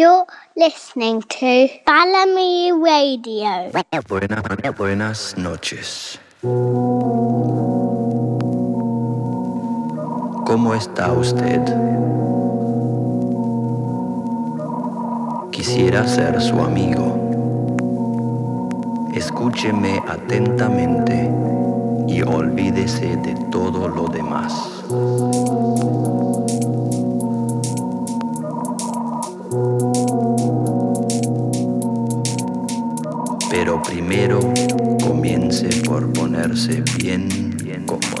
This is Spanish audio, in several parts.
You're listening to Bellamy Radio. Buena- buenas noches. ¿Cómo está usted? Quisiera ser su amigo. Escúcheme atentamente y olvídese de todo lo demás. Primero comience por ponerse bien, bien cómodo.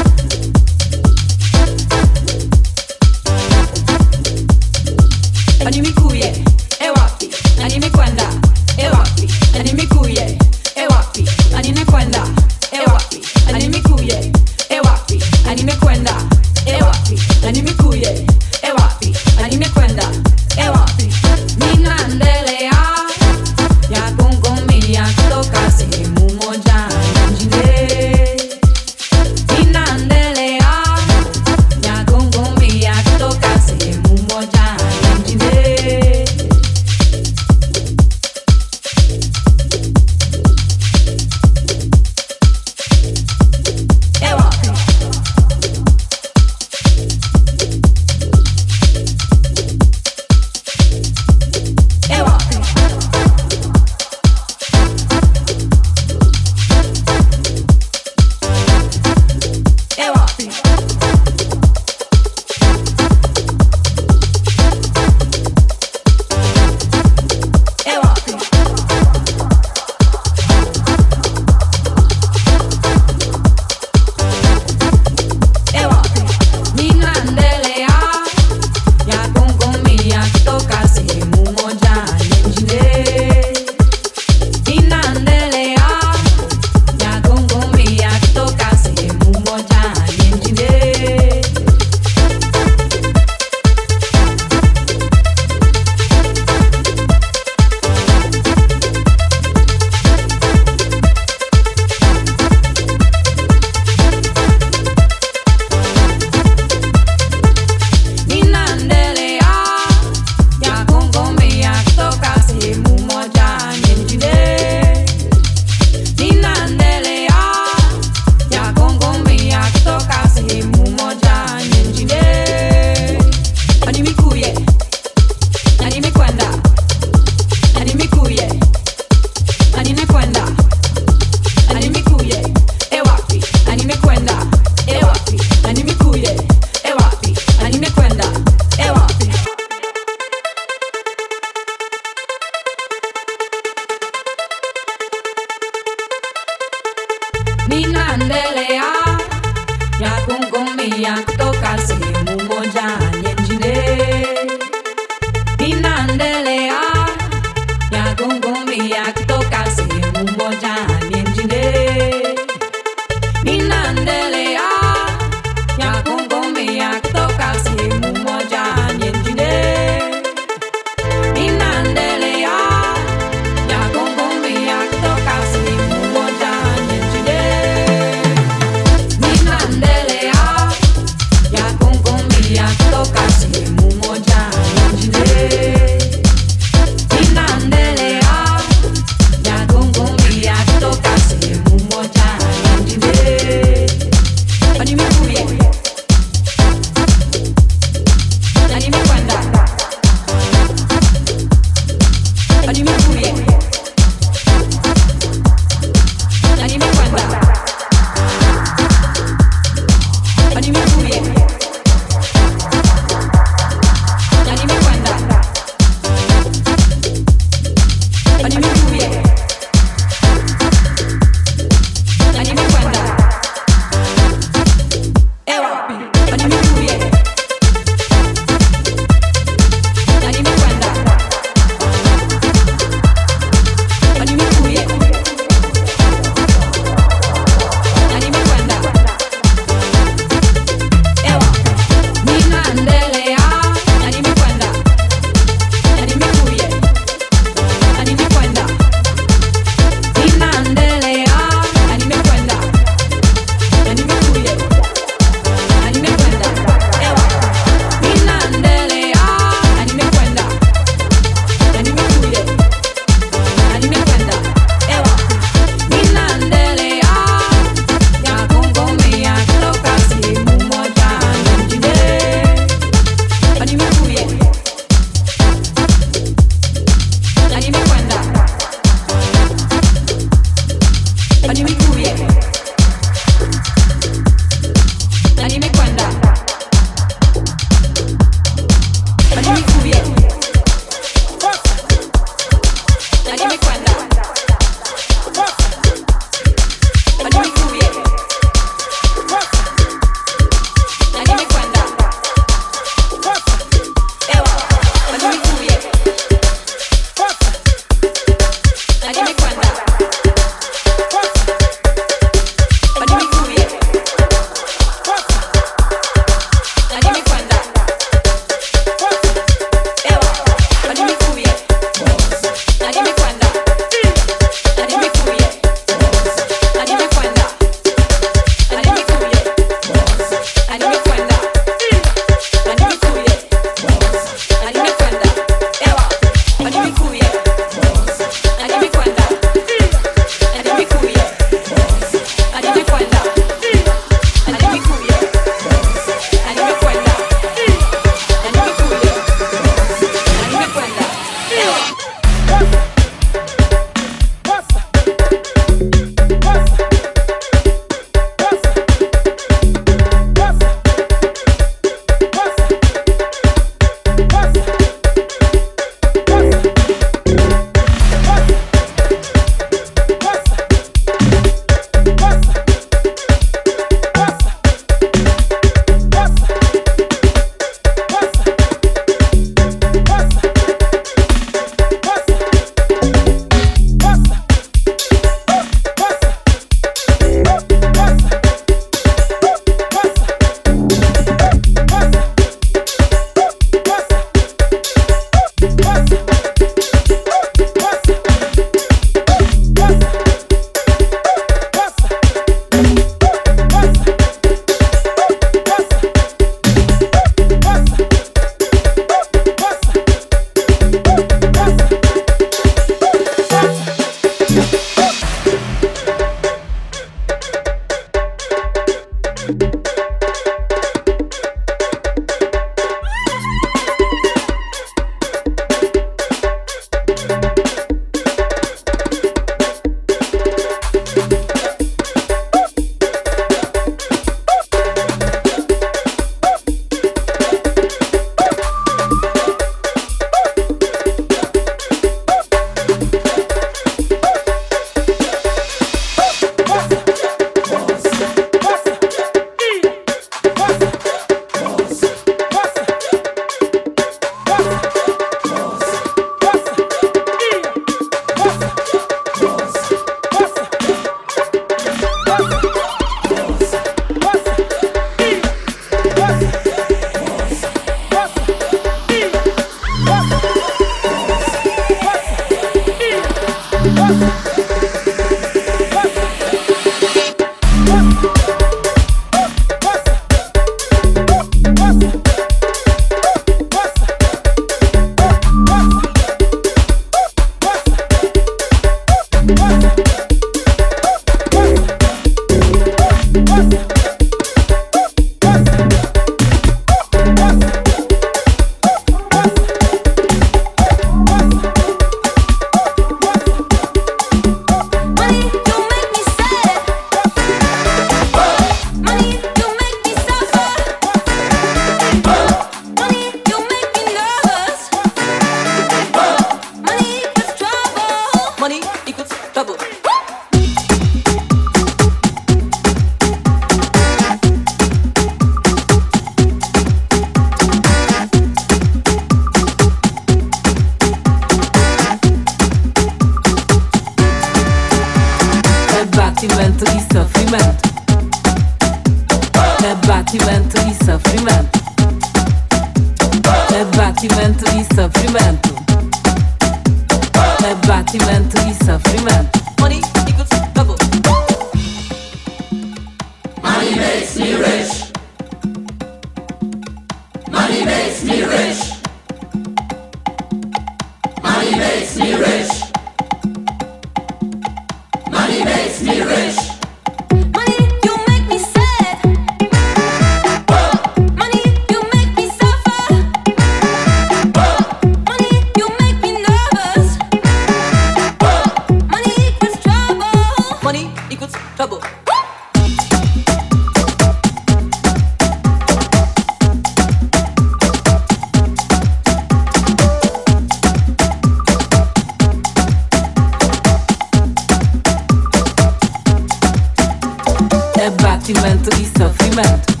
abatimento e sofrimento.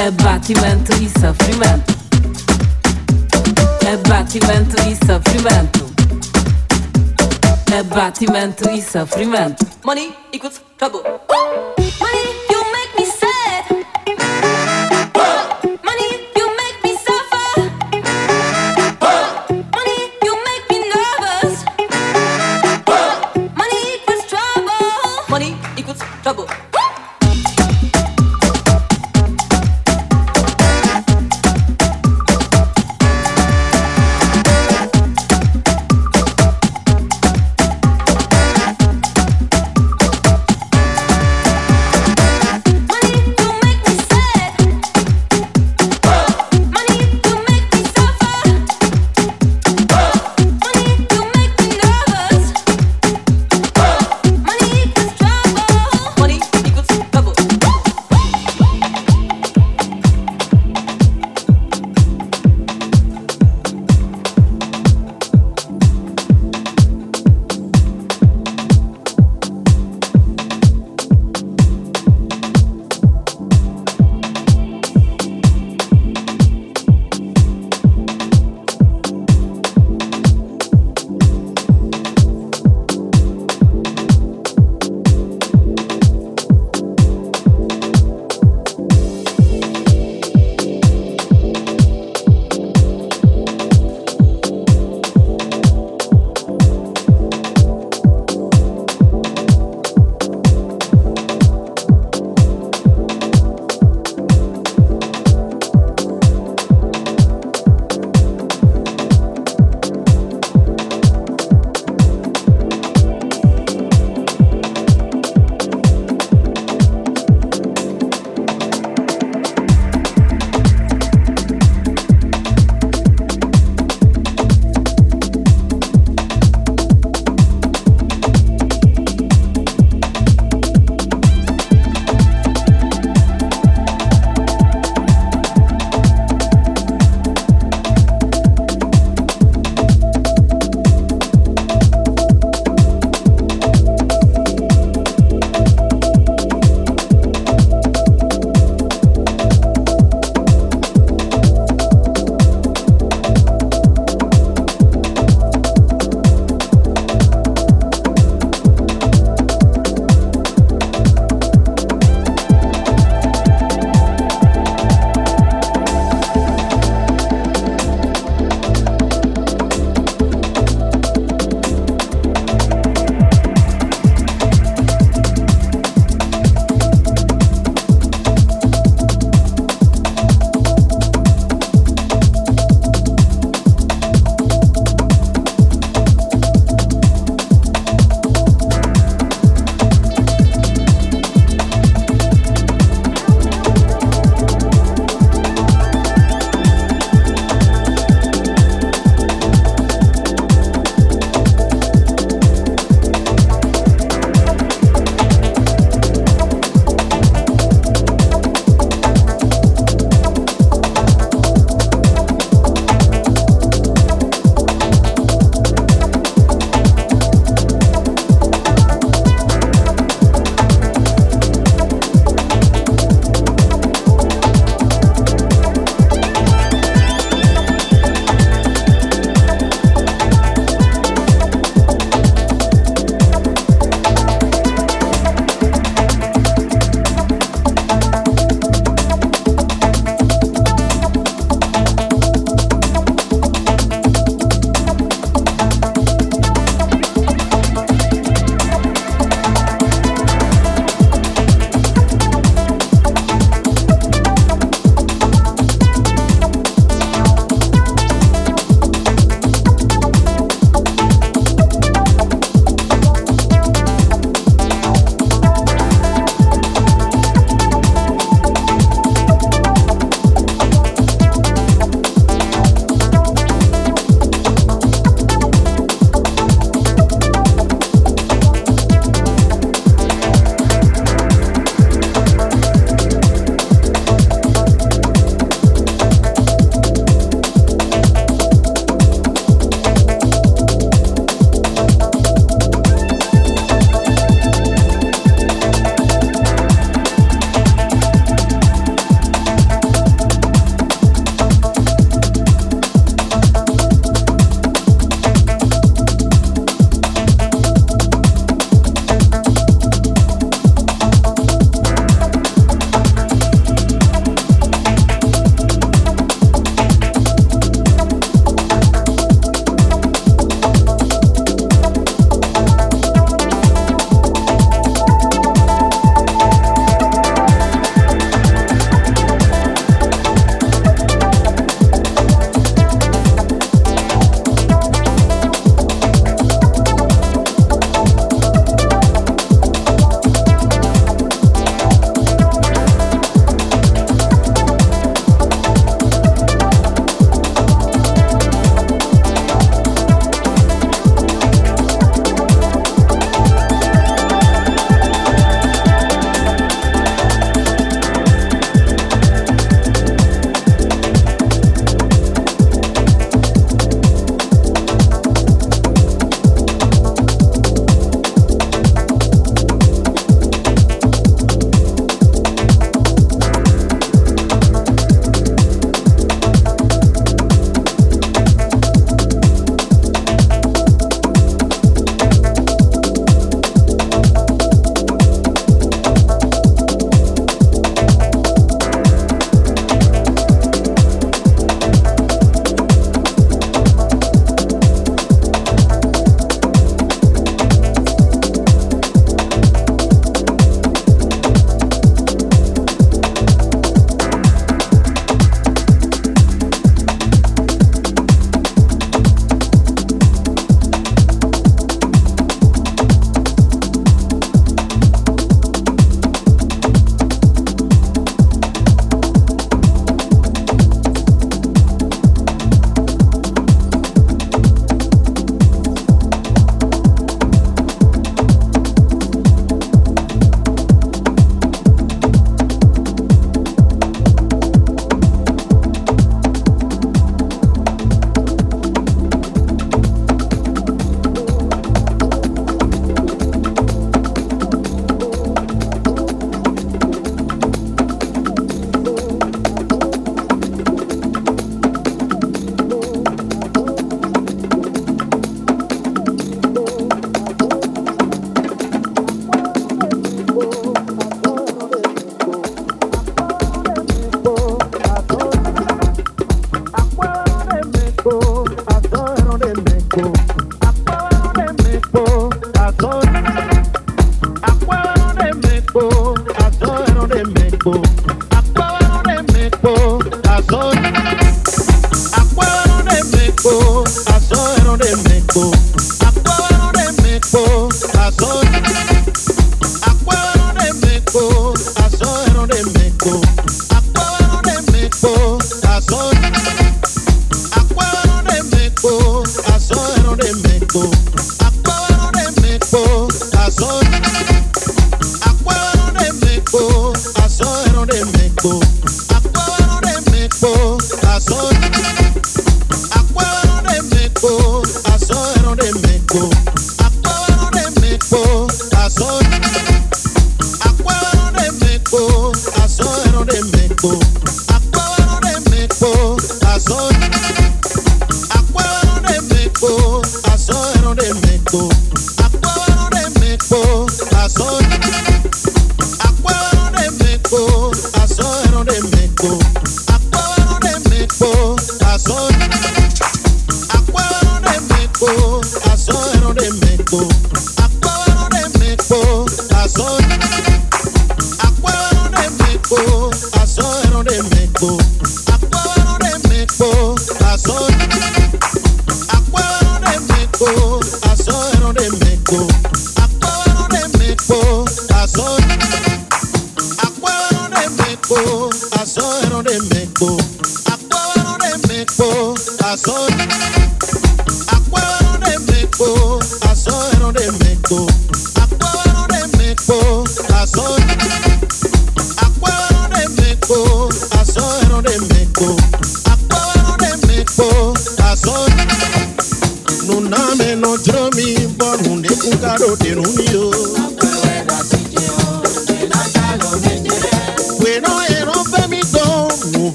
Abatimento e sofrimento. Abatimento e sofrimento. Abatimento e sofrimento. Money equals trouble. Money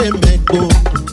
they may go.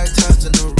high times in a row.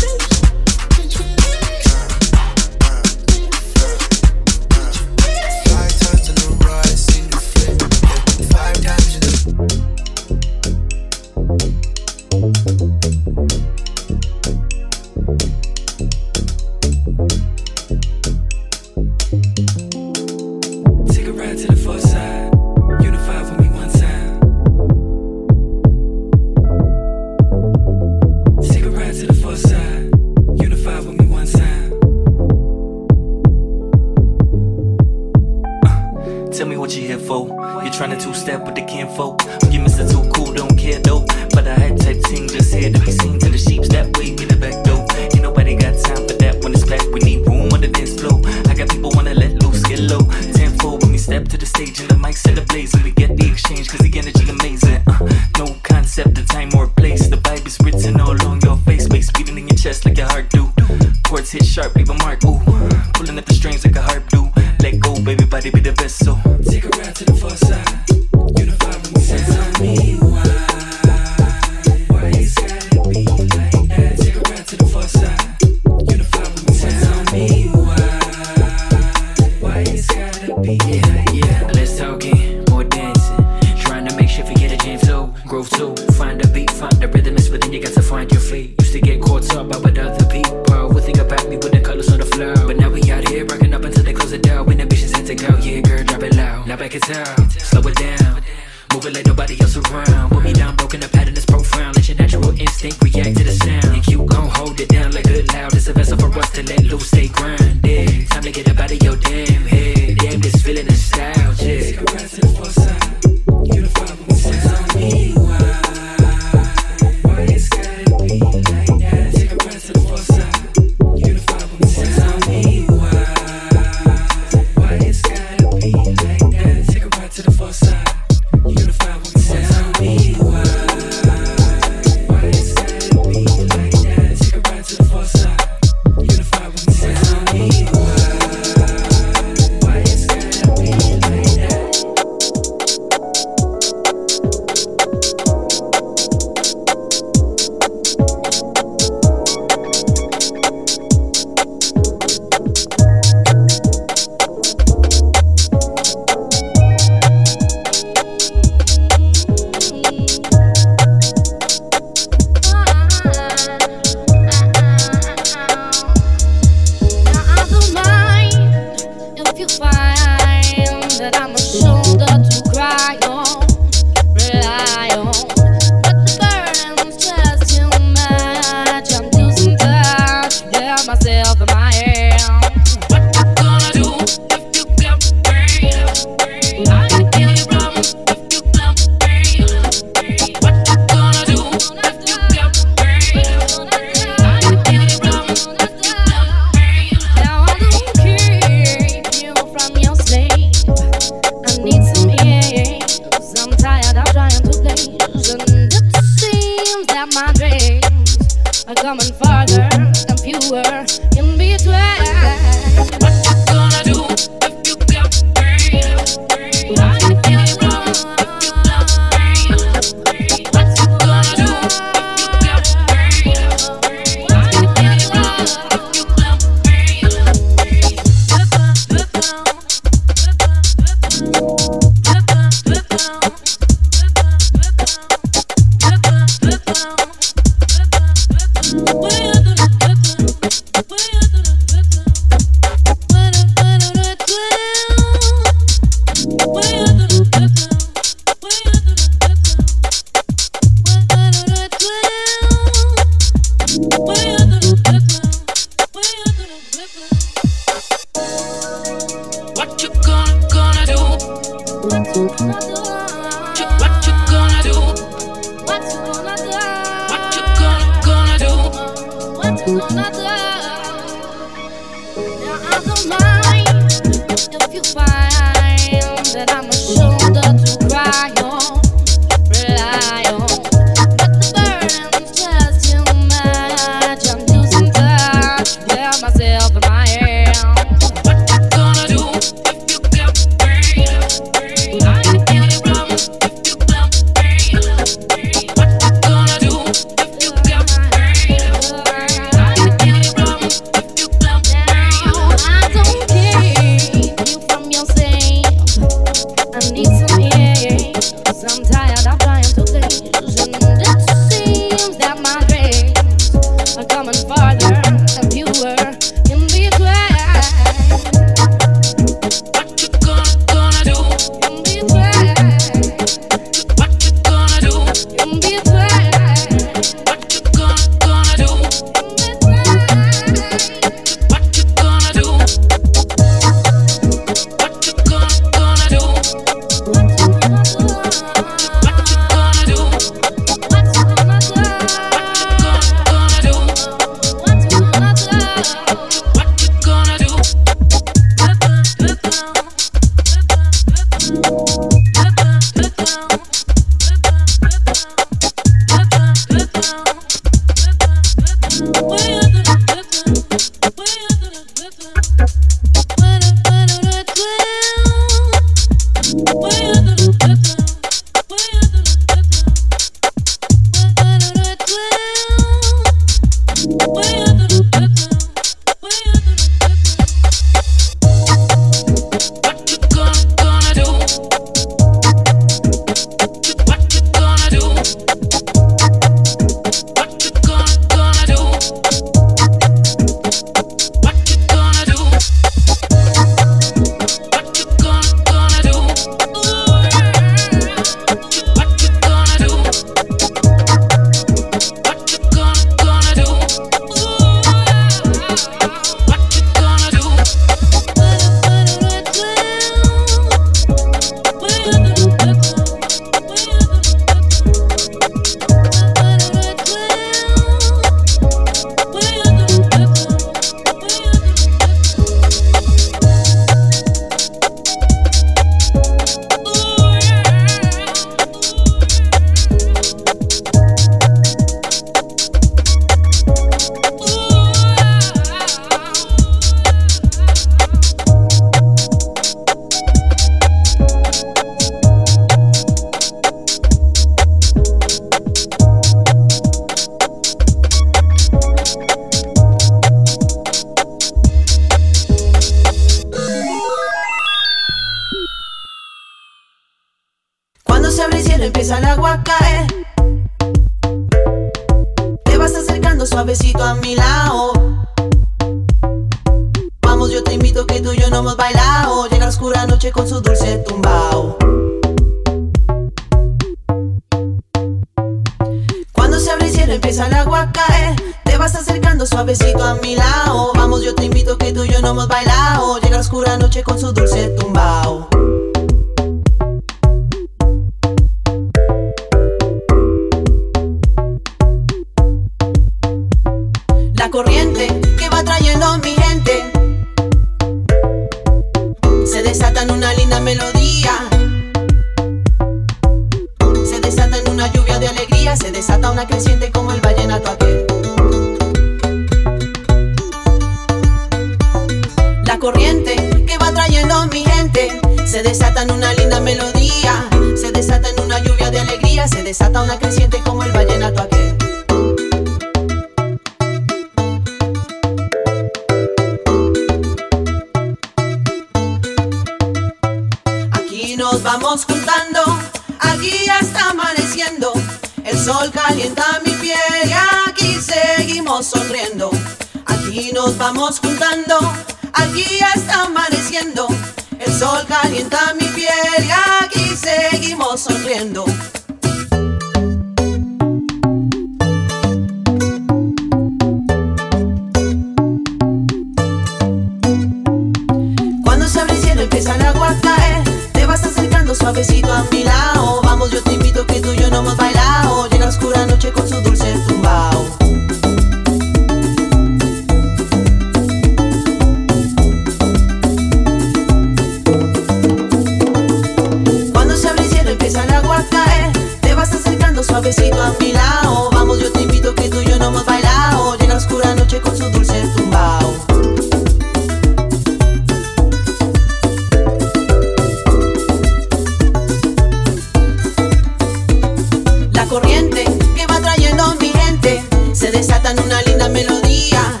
linda melodía.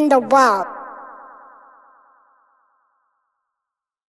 In the world.